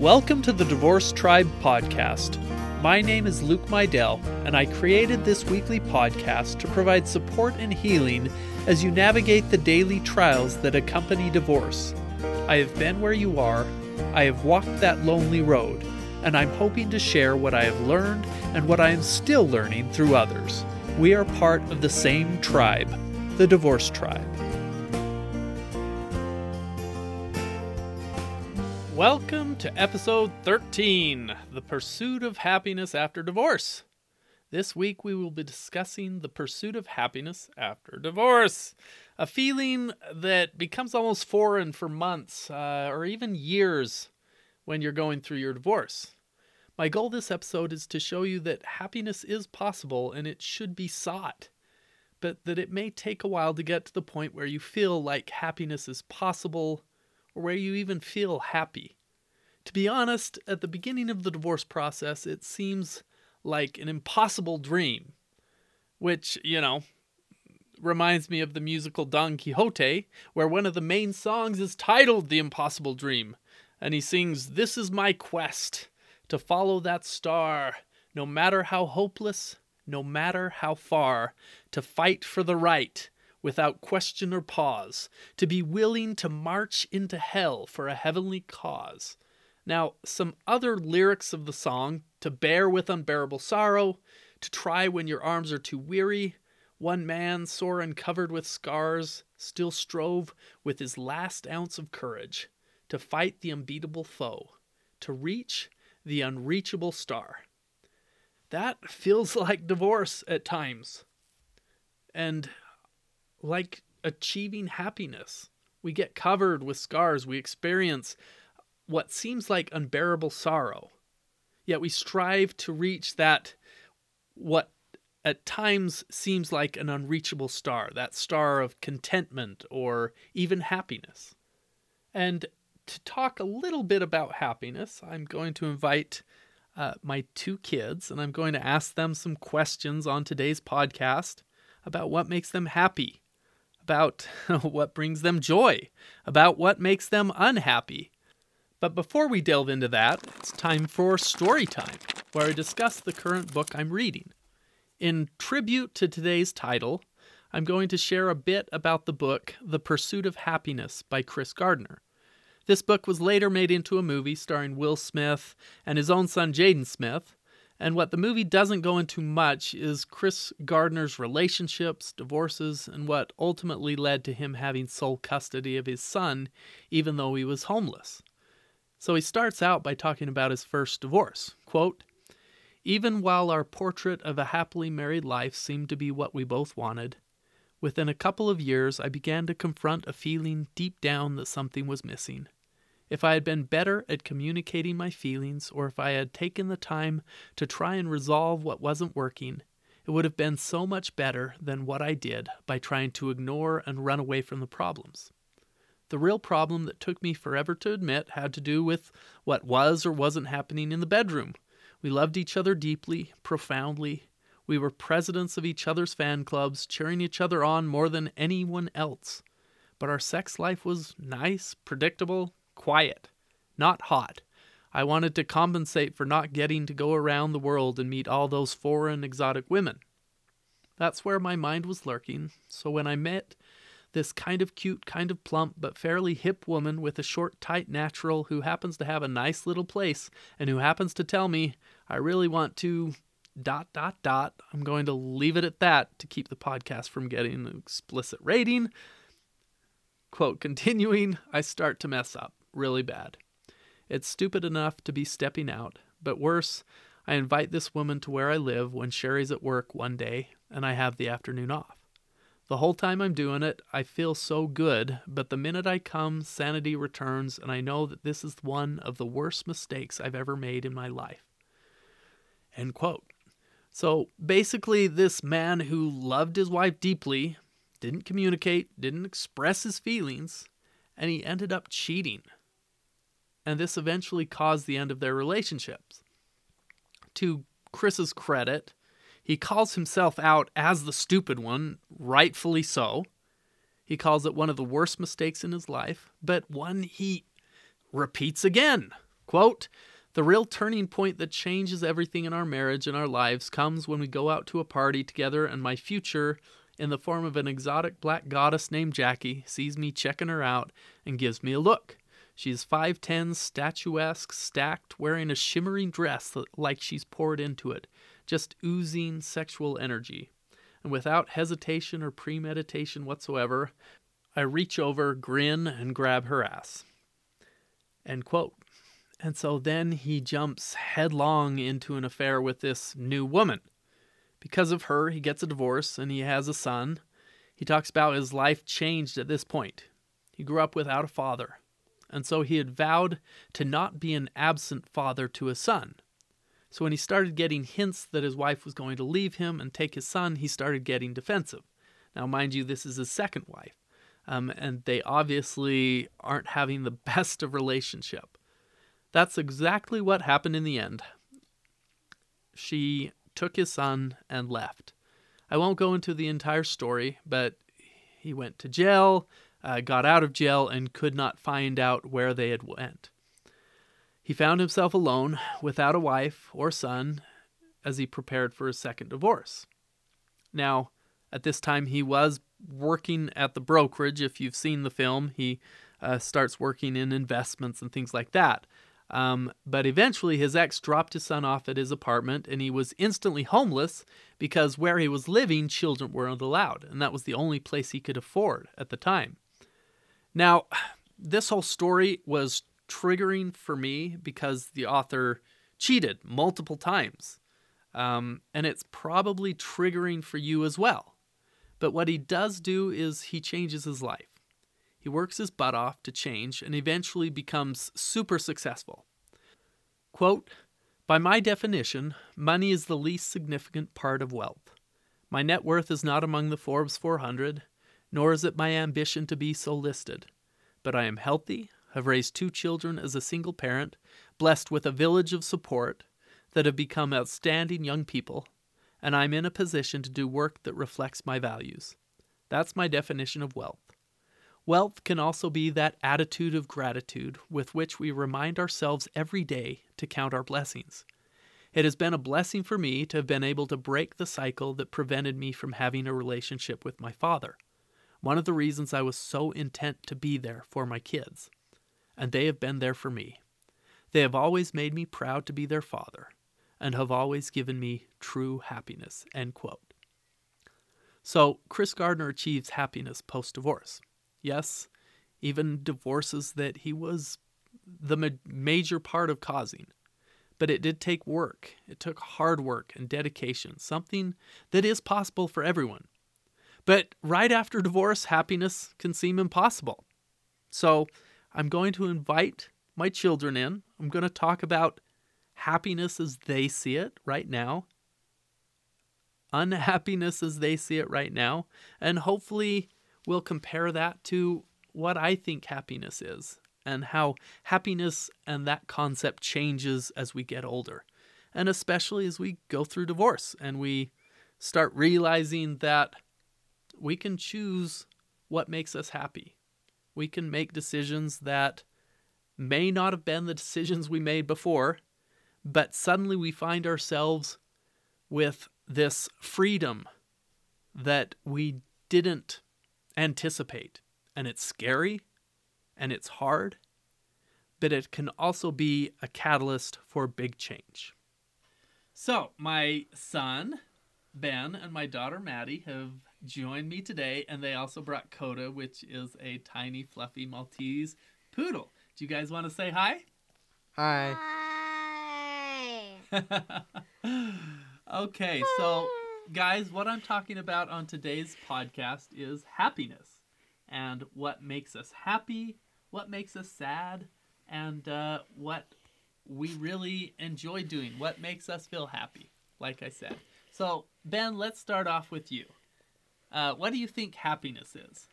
Welcome to the Divorce Tribe podcast. My name is Luke Meidell, and I created this weekly podcast to provide support and healing as you navigate the daily trials that accompany divorce. I have been where you are, I have walked that lonely road, and I'm hoping to share what I have learned and what I am still learning through others. We are part of the same tribe, the Divorce Tribe. Welcome to episode 13 The Pursuit of Happiness After Divorce. This week we will be discussing the pursuit of happiness after divorce, a feeling that becomes almost foreign for months uh, or even years when you're going through your divorce. My goal this episode is to show you that happiness is possible and it should be sought, but that it may take a while to get to the point where you feel like happiness is possible or where you even feel happy. To be honest, at the beginning of the divorce process, it seems like an impossible dream, which, you know, reminds me of the musical Don Quixote, where one of the main songs is titled The Impossible Dream, and he sings, This is my quest to follow that star, no matter how hopeless, no matter how far, to fight for the right without question or pause, to be willing to march into hell for a heavenly cause. Now, some other lyrics of the song to bear with unbearable sorrow, to try when your arms are too weary. One man, sore and covered with scars, still strove with his last ounce of courage to fight the unbeatable foe, to reach the unreachable star. That feels like divorce at times. And like achieving happiness. We get covered with scars. We experience what seems like unbearable sorrow. Yet we strive to reach that, what at times seems like an unreachable star, that star of contentment or even happiness. And to talk a little bit about happiness, I'm going to invite uh, my two kids and I'm going to ask them some questions on today's podcast about what makes them happy about what brings them joy, about what makes them unhappy. But before we delve into that, it's time for story time, where I discuss the current book I'm reading. In tribute to today's title, I'm going to share a bit about the book The Pursuit of Happiness by Chris Gardner. This book was later made into a movie starring Will Smith and his own son Jaden Smith, and what the movie doesn't go into much is Chris Gardner's relationships, divorces, and what ultimately led to him having sole custody of his son, even though he was homeless. So he starts out by talking about his first divorce. Quote, Even while our portrait of a happily married life seemed to be what we both wanted, within a couple of years I began to confront a feeling deep down that something was missing. If I had been better at communicating my feelings, or if I had taken the time to try and resolve what wasn't working, it would have been so much better than what I did by trying to ignore and run away from the problems. The real problem that took me forever to admit had to do with what was or wasn't happening in the bedroom. We loved each other deeply, profoundly. We were presidents of each other's fan clubs, cheering each other on more than anyone else. But our sex life was nice, predictable, quiet, not hot. I wanted to compensate for not getting to go around the world and meet all those foreign exotic women. That's where my mind was lurking, so when I met this kind of cute, kind of plump, but fairly hip woman with a short, tight natural who happens to have a nice little place and who happens to tell me, I really want to dot dot dot. I'm going to leave it at that to keep the podcast from getting an explicit rating. Quote, continuing, I start to mess up really bad. It's stupid enough to be stepping out, but worse, I invite this woman to where I live when Sherry's at work one day and I have the afternoon off. The whole time I'm doing it, I feel so good, but the minute I come, sanity returns, and I know that this is one of the worst mistakes I've ever made in my life. End quote. So basically, this man who loved his wife deeply didn't communicate, didn't express his feelings, and he ended up cheating and this eventually caused the end of their relationships. To Chris's credit, he calls himself out as the stupid one, rightfully so. He calls it one of the worst mistakes in his life, but one he repeats again. Quote, the real turning point that changes everything in our marriage and our lives comes when we go out to a party together and my future, in the form of an exotic black goddess named Jackie, sees me checking her out and gives me a look. She's 5'10, statuesque, stacked, wearing a shimmering dress like she's poured into it, just oozing sexual energy. And without hesitation or premeditation whatsoever, I reach over, grin, and grab her ass. End quote. And so then he jumps headlong into an affair with this new woman. Because of her, he gets a divorce and he has a son. He talks about his life changed at this point. He grew up without a father, and so he had vowed to not be an absent father to his son. So when he started getting hints that his wife was going to leave him and take his son, he started getting defensive. Now, mind you, this is his second wife um, and they obviously aren't having the best of relationship. That's exactly what happened in the end. She took his son and left. I won't go into the entire story, but he went to jail, uh, got out of jail, and could not find out where they had went. He found himself alone, without a wife or son, as he prepared for his second divorce. Now, at this time, he was working at the brokerage. If you've seen the film, he uh, starts working in investments and things like that. Um, but eventually, his ex dropped his son off at his apartment, and he was instantly homeless because where he was living, children weren't allowed, and that was the only place he could afford at the time. Now, this whole story was triggering for me because the author cheated multiple times. Um, and it's probably triggering for you as well. But what he does do is he changes his life. He works his butt off to change and eventually becomes super successful. Quote, By my definition, money is the least significant part of wealth. My net worth is not among the Forbes 400, nor is it my ambition to be so listed. But I am healthy, have raised two children as a single parent, blessed with a village of support that have become outstanding young people, and I'm in a position to do work that reflects my values. That's my definition of wealth. Wealth can also be that attitude of gratitude with which we remind ourselves every day to count our blessings. It has been a blessing for me to have been able to break the cycle that prevented me from having a relationship with my father. One of the reasons I was so intent to be there for my kids. And they have been there for me. They have always made me proud to be their father and have always given me true happiness. End quote. So, Chris Gardner achieves happiness post divorce. Yes, even divorces that he was the ma- major part of causing. But it did take work. It took hard work and dedication, something that is possible for everyone. But right after divorce, happiness can seem impossible. So, I'm going to invite my children in. I'm going to talk about happiness as they see it right now, unhappiness as they see it right now, and hopefully we'll compare that to what I think happiness is and how happiness and that concept changes as we get older. And especially as we go through divorce and we start realizing that we can choose what makes us happy. We can make decisions that may not have been the decisions we made before, but suddenly we find ourselves with this freedom that we didn't anticipate. And it's scary and it's hard, but it can also be a catalyst for big change. So, my son, Ben, and my daughter, Maddie, have joined me today, and they also brought Coda, which is a tiny, fluffy Maltese poodle. Do you guys want to say hi? Hi. Hi. okay, so guys, what I'm talking about on today's podcast is happiness and what makes us happy, what makes us sad, and uh, what we really enjoy doing, what makes us feel happy, like I said. So, Ben, let's start off with you. Uh, what do you think happiness is?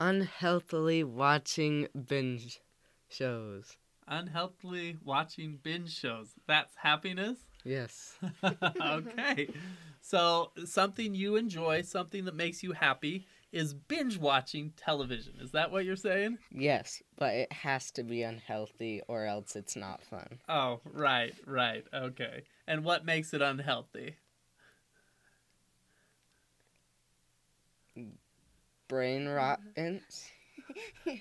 Unhealthily watching binge shows unhealthily watching binge shows. That's happiness? Yes. okay. So, something you enjoy, something that makes you happy, is binge watching television. Is that what you're saying? Yes, but it has to be unhealthy or else it's not fun. Oh, right, right. Okay. And what makes it unhealthy? Brain rottance.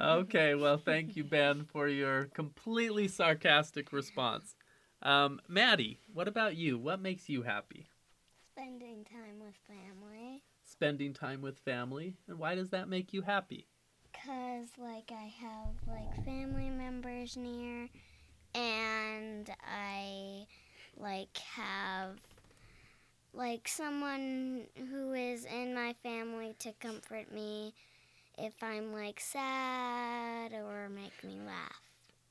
Okay, well, thank you, Ben, for your completely sarcastic response. Um, Maddie, what about you? What makes you happy? Spending time with family. Spending time with family. And why does that make you happy? Cause like I have like family members near and I like have like someone who is in my family to comfort me if I'm like sad or make me laugh.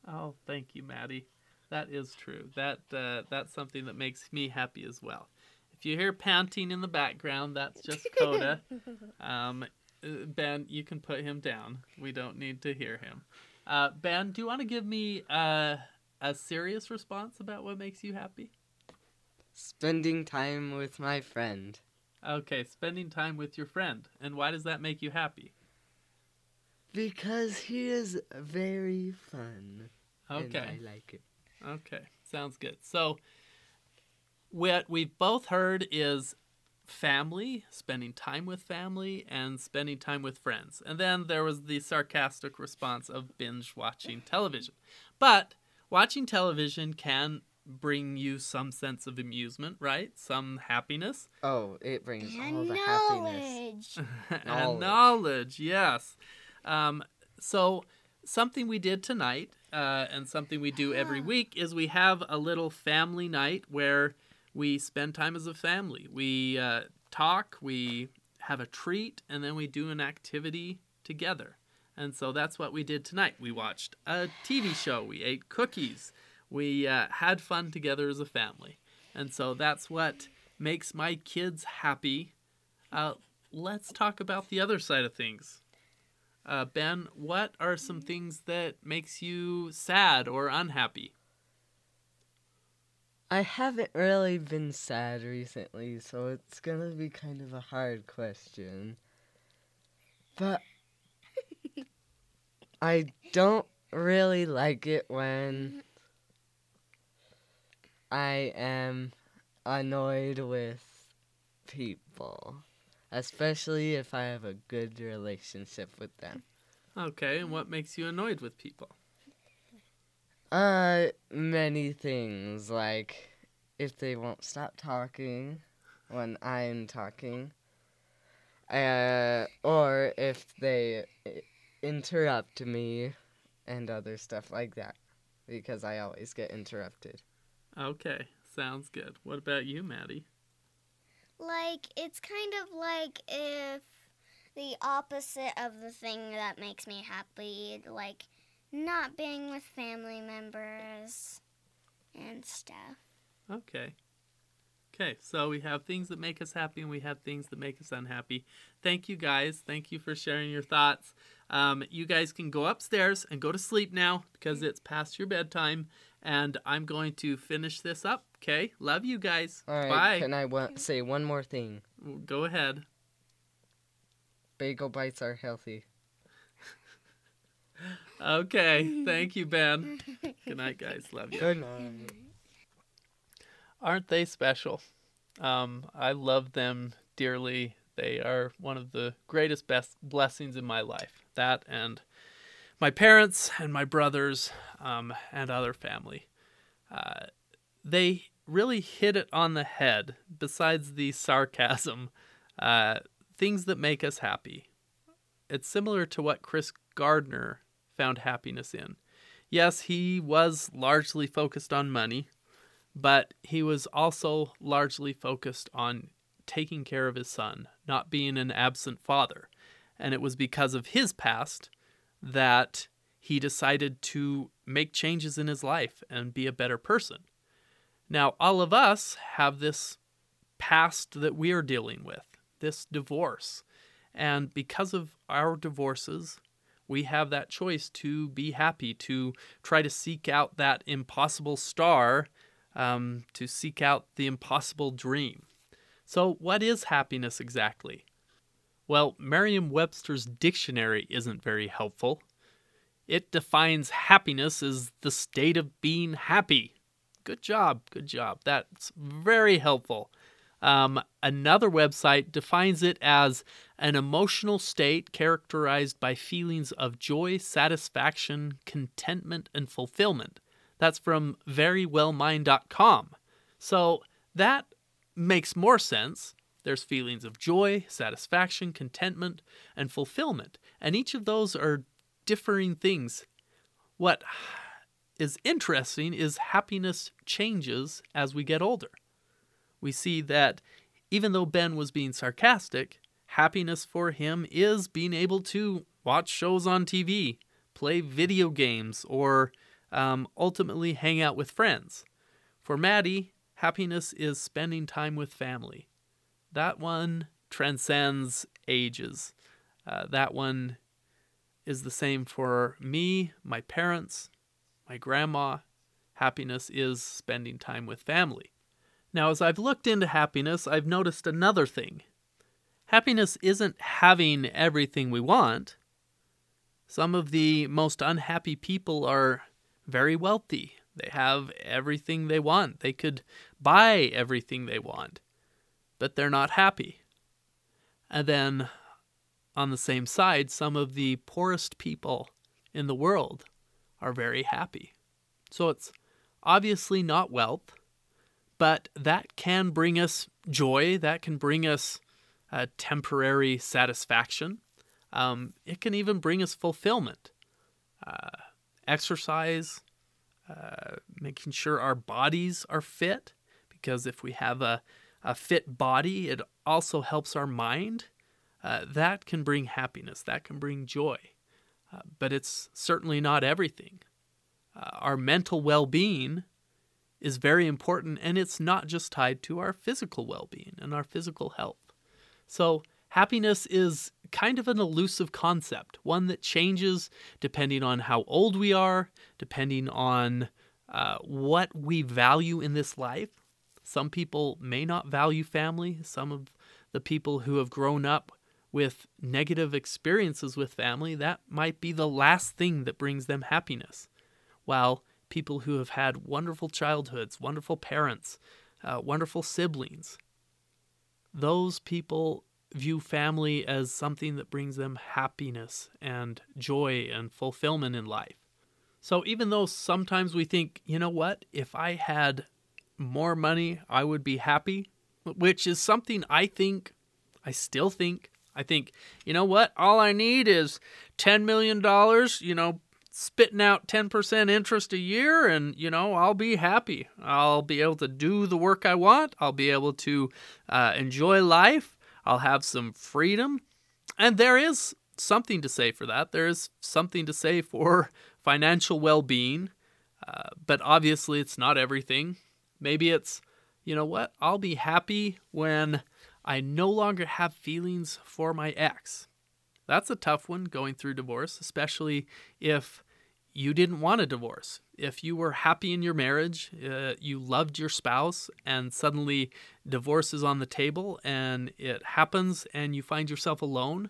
Oh, thank you, Maddie. That is true. That uh, that's something that makes me happy as well. If you hear panting in the background, that's just Coda. um, uh, ben, you can put him down. We don't need to hear him. Uh, ben, do you want to give me uh, a serious response about what makes you happy? Spending time with my friend. Okay, spending time with your friend. And why does that make you happy? Because he is very fun. And Okay. I like it. Okay, sounds good. So, what we've both heard is family, spending time with family, and spending time with friends. And then there was the sarcastic response of binge watching television. But watching television can bring you some sense of amusement, right? Some happiness. Oh, it brings all And the happiness. knowledge. and Knowledge. knowledge, yes. Um, so something we did tonight, uh, and something we do every week, is we have a little family night where we spend time as a family. We uh, talk, we have a treat, and then we do an activity together. And so that's what we did tonight. We watched a TV show, we ate cookies, we uh, had fun together as a family. And so that's what makes my kids happy. Uh, let's talk about the other side of things. Uh, ben, what are some things that makes you sad or unhappy? I haven't really been sad recently, so it's gonna be kind of a hard question. But I don't really like it when I am annoyed with people, especially if I have a good relationship with them. Okay, and what makes you annoyed with people? Uh, many things like if they won't stop talking when I'm talking, uh, or if they interrupt me and other stuff like that, because I always get interrupted. Okay, sounds good. What about you, Maddie? Like it's kind of like if the opposite of the thing that makes me happy, like not being with family members and stuff. Okay. Okay, so we have things that make us happy and we have things that make us unhappy. Thank you guys. Thank you for sharing your thoughts. Um, you guys can go upstairs and go to sleep now because it's past your bedtime. And I'm going to finish this up. Okay, love you guys. All right, Bye. can I wa- say one more thing? Go ahead. Bagel bites are healthy. Okay, thank you, Ben. Good night, guys. Love you. Good night. Aren't they special? Um, I love them dearly. They are one of the greatest best blessings in my life. That and my parents and my brothers um, and other family. Uh, they really hit it on the head. Besides the sarcasm, uh, things that make us happy. It's similar to what Chris Gardner found happiness in. Yes, he was largely focused on money, but he was also largely focused on taking care of his son, not being an absent father. And it was because of his past that he decided to make changes in his life and be a better person. Now, all of us have this past that we are dealing with, this divorce. And because of our divorces, we have that choice to be happy, to try to seek out that impossible star um, to seek out the impossible dream. So, what is happiness exactly? Well, Merriam Webster's dictionary isn't very helpful. It defines happiness as the state of being happy. Good job, good job. That's very helpful. Um, another website defines it as an emotional state characterized by feelings of joy, satisfaction, contentment, and fulfillment. That's from verywellmind.com. So that makes more sense. There's feelings of joy, satisfaction, contentment, and fulfillment. And each of those are differing things. What is interesting is happiness changes as we get older. We see that even though Ben was being sarcastic, happiness for him is being able to watch shows on TV, play video games, or um, ultimately hang out with friends. For Maddie, happiness is spending time with family. That one transcends ages. Uh, that one is the same for me, my parents, my grandma. Happiness is spending time with family. Now, as I've looked into happiness, I've noticed another thing. Happiness isn't having everything we want. Some of the most unhappy people are very wealthy. They have everything they want. They could buy everything they want, but they're not happy. And then on the same side, some of the poorest people in the world are very happy. So it's obviously not wealth, but that can bring us joy, that can bring us uh, temporary satisfaction. Um, it can even bring us fulfillment. Uh, exercise, uh, making sure our bodies are fit, because if we have a, a fit body, it also helps our mind. Uh, that can bring happiness, that can bring joy, uh, but it's certainly not everything. Uh, our mental well being is very important, and it's not just tied to our physical well being and our physical health. So, happiness is kind of an elusive concept, one that changes depending on how old we are, depending on uh, what we value in this life. Some people may not value family. Some of the people who have grown up with negative experiences with family, that might be the last thing that brings them happiness. While people who have had wonderful childhoods, wonderful parents, uh, wonderful siblings. Those people view family as something that brings them happiness and joy and fulfillment in life. So even though sometimes we think, you know what, if I had more money, I would be happy, which is something I think, I still think, I think, you know what, all I need is $10 million, you know, spitting out 10% interest a year and you know i'll be happy. I'll be able to do the work i want. I'll be able to uh, enjoy life i'll have some freedom. And there is something to say for that. There is something to say for financial well-being. Uh, but obviously it's not everything. Maybe it's you know what? I'll be happy when i no longer have feelings for my ex. That's a tough one going through divorce, especially if you didn't want a divorce. If you were happy in your marriage, uh, you loved your spouse, and suddenly divorce is on the table and it happens and you find yourself alone,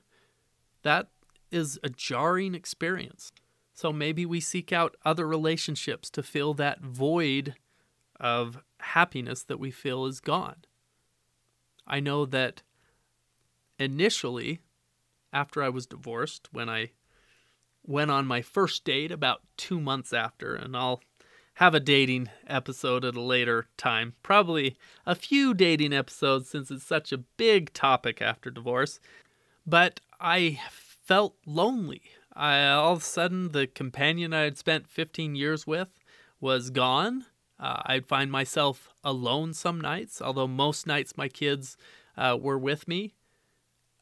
that is a jarring experience. So maybe we seek out other relationships to fill that void of happiness that we feel is gone. I know that initially after I was divorced, when I went on my first date about two months after, and I'll have a dating episode at a later time. Probably a few dating episodes since it's such a big topic after divorce. But I felt lonely. I, all of a sudden, the companion I had spent 15 years with was gone. Uh, I'd find myself alone some nights, although most nights my kids uh, were with me.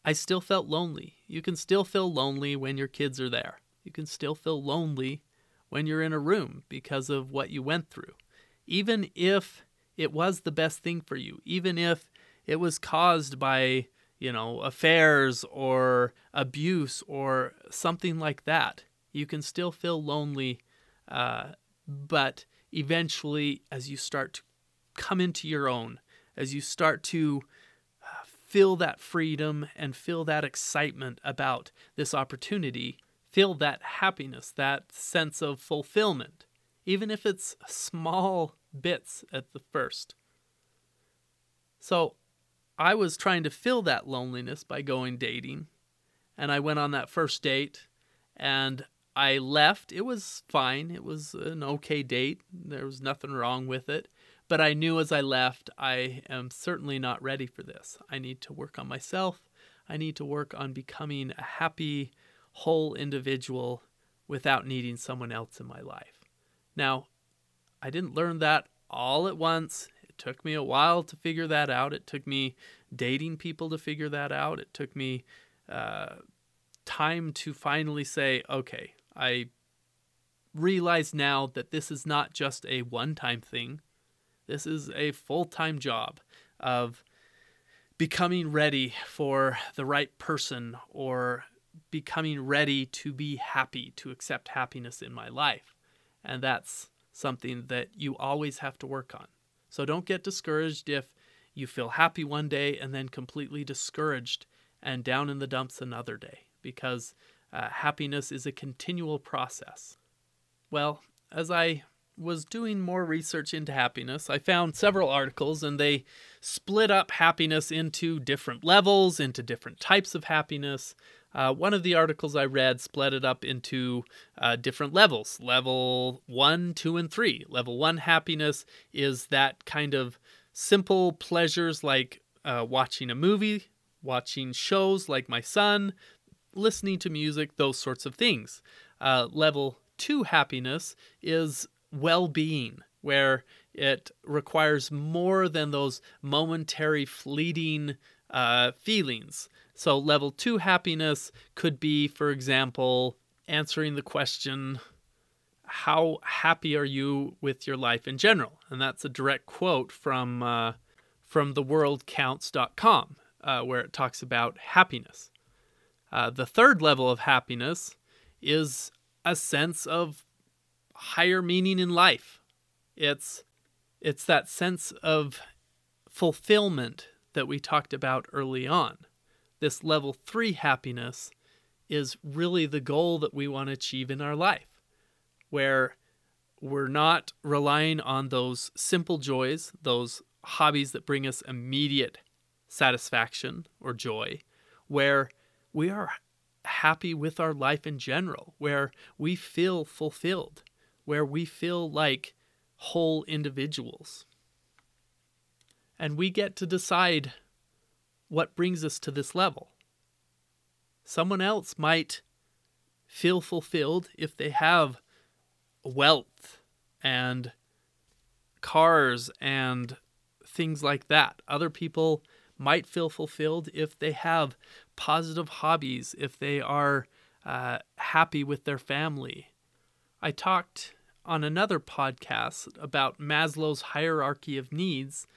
I still felt lonely. You can still feel lonely when your kids are there. You can still feel lonely when you're in a room because of what you went through. Even if it was the best thing for you, even if it was caused by, you know, affairs or abuse or something like that, you can still feel lonely. Uh, but eventually, as you start to come into your own, as you start to feel that freedom and feel that excitement about this opportunity, feel that happiness, that sense of fulfillment, even if it's small bits at the first. So I was trying to fill that loneliness by going dating, and I went on that first date and I left. It was fine. It was an okay date. There was nothing wrong with it. But I knew as I left, I am certainly not ready for this. I need to work on myself. I need to work on becoming a happy, whole individual without needing someone else in my life. Now, I didn't learn that all at once. It took me a while to figure that out. It took me dating people to figure that out. It took me uh, time to finally say, okay, I realize now that this is not just a one time thing. This is a full time job of becoming ready for the right person or becoming ready to be happy, to accept happiness in my life. And that's something that you always have to work on. So don't get discouraged if you feel happy one day and then completely discouraged and down in the dumps another day, because uh, happiness is a continual process. Well, as I was doing more research into happiness, I found several articles and they split up happiness into different levels, into different types of happiness. Uh, one of the articles I read split it up into uh, different levels level one, two, and three. Level one happiness is that kind of simple pleasures like uh, watching a movie, watching shows like my son, listening to music, those sorts of things. Uh, level two happiness is well being, where it requires more than those momentary, fleeting uh, feelings. So, level two happiness could be, for example, answering the question, How happy are you with your life in general? And that's a direct quote from, uh, from theworldcounts.com, uh, where it talks about happiness. Uh, the third level of happiness is a sense of higher meaning in life. It's it's that sense of fulfillment that we talked about early on. This level 3 happiness is really the goal that we want to achieve in our life where we're not relying on those simple joys, those hobbies that bring us immediate satisfaction or joy, where we are happy with our life in general, where we feel fulfilled, where we feel like whole individuals. And we get to decide what brings us to this level. Someone else might feel fulfilled if they have wealth and cars and things like that. Other people might feel fulfilled if they have positive hobbies, if they are uh, happy with their family. I talked on another podcast about Maslow's hierarchy of needs,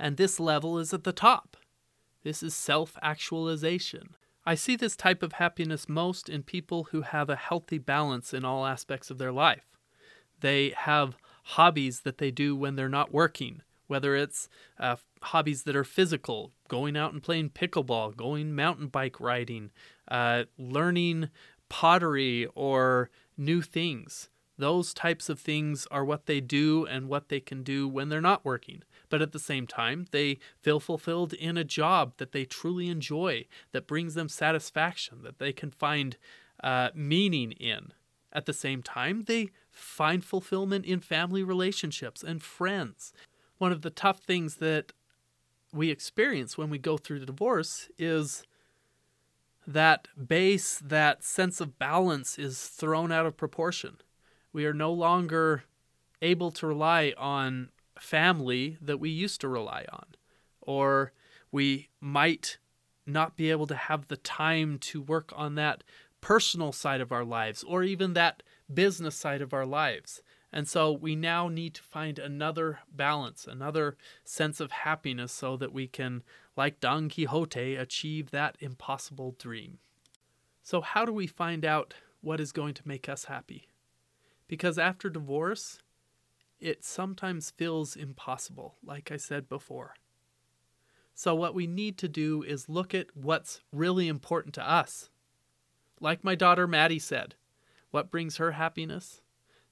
and this level is at the top. This is self actualization. I see this type of happiness most in people who have a healthy balance in all aspects of their life. They have hobbies that they do when they're not working, whether it's uh, hobbies that are physical, going out and playing pickleball, going mountain bike riding, uh, learning pottery or new things. Those types of things are what they do and what they can do when they're not working. But at the same time, they feel fulfilled in a job that they truly enjoy, that brings them satisfaction, that they can find uh, meaning in. At the same time, they find fulfillment in family relationships and friends one of the tough things that we experience when we go through the divorce is that base, that sense of balance is thrown out of proportion. We are no longer able to rely on family that we used to rely on, or we might not be able to have the time to work on that personal side of our lives or even that business side of our lives. And so we now need to find another balance, another sense of happiness so that we can, like Don Quixote, achieve that impossible dream. So, how do we find out what is going to make us happy? Because after divorce, it sometimes feels impossible, like I said before. So, what we need to do is look at what's really important to us. Like my daughter Maddie said, what brings her happiness?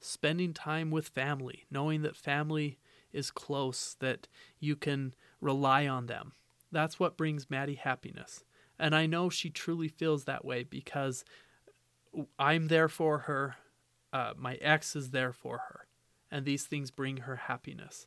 Spending time with family, knowing that family is close, that you can rely on them. That's what brings Maddie happiness. And I know she truly feels that way because I'm there for her. Uh, my ex is there for her. And these things bring her happiness.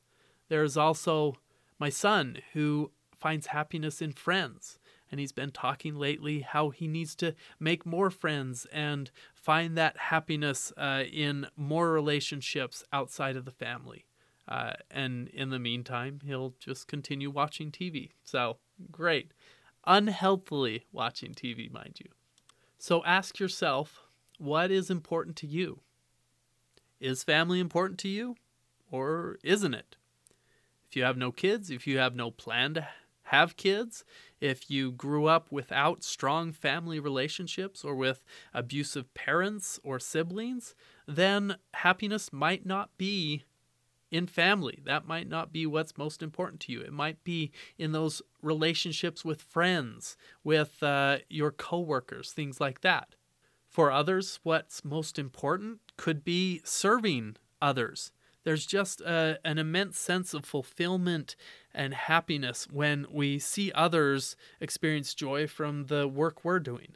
There is also my son who finds happiness in friends. And he's been talking lately how he needs to make more friends and find that happiness uh, in more relationships outside of the family. Uh, and in the meantime, he'll just continue watching TV. So great. Unhealthily watching TV, mind you. So ask yourself what is important to you? Is family important to you or isn't it? If you have no kids, if you have no plan to have kids, if you grew up without strong family relationships or with abusive parents or siblings, then happiness might not be in family. That might not be what's most important to you. It might be in those relationships with friends, with uh, your coworkers, things like that. For others, what's most important could be serving others. There's just a, an immense sense of fulfillment and happiness when we see others experience joy from the work we're doing.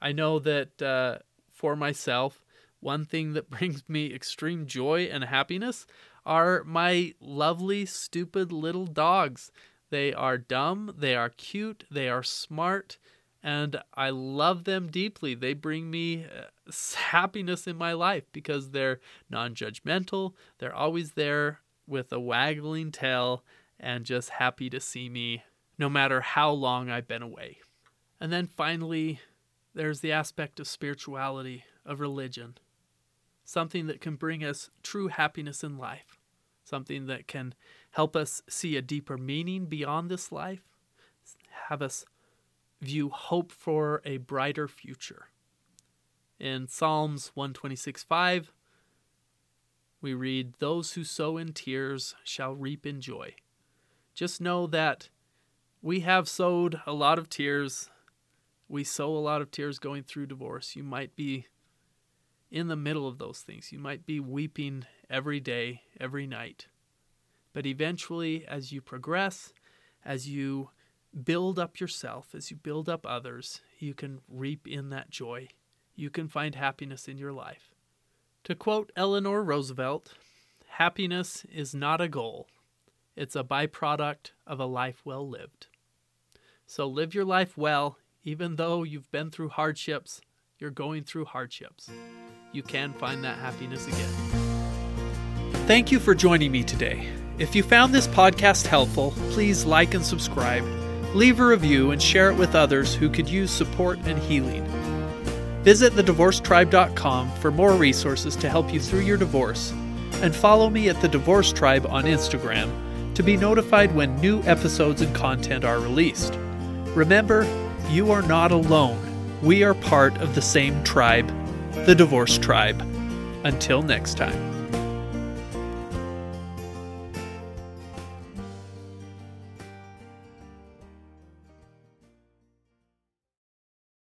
I know that uh, for myself, one thing that brings me extreme joy and happiness are my lovely, stupid little dogs. They are dumb, they are cute, they are smart, and I love them deeply. They bring me uh, happiness in my life because they're non judgmental, they're always there with a waggling tail and just happy to see me no matter how long I've been away. And then finally, there's the aspect of spirituality, of religion, something that can bring us true happiness in life, something that can help us see a deeper meaning beyond this life, have us view hope for a brighter future. In Psalms 126 5, we read, Those who sow in tears shall reap in joy. Just know that we have sowed a lot of tears. We sow a lot of tears going through divorce. You might be in the middle of those things. You might be weeping every day, every night. But eventually, as you progress, as you build up yourself, as you build up others, you can reap in that joy. You can find happiness in your life. To quote Eleanor Roosevelt, happiness is not a goal, it's a byproduct of a life well lived. So live your life well, even though you've been through hardships, you're going through hardships. You can find that happiness again. Thank you for joining me today. If you found this podcast helpful, please like and subscribe leave a review, and share it with others who could use support and healing. Visit thedivorcetribe.com for more resources to help you through your divorce, and follow me at The Divorce Tribe on Instagram to be notified when new episodes and content are released. Remember, you are not alone. We are part of the same tribe, the Divorce Tribe. Until next time.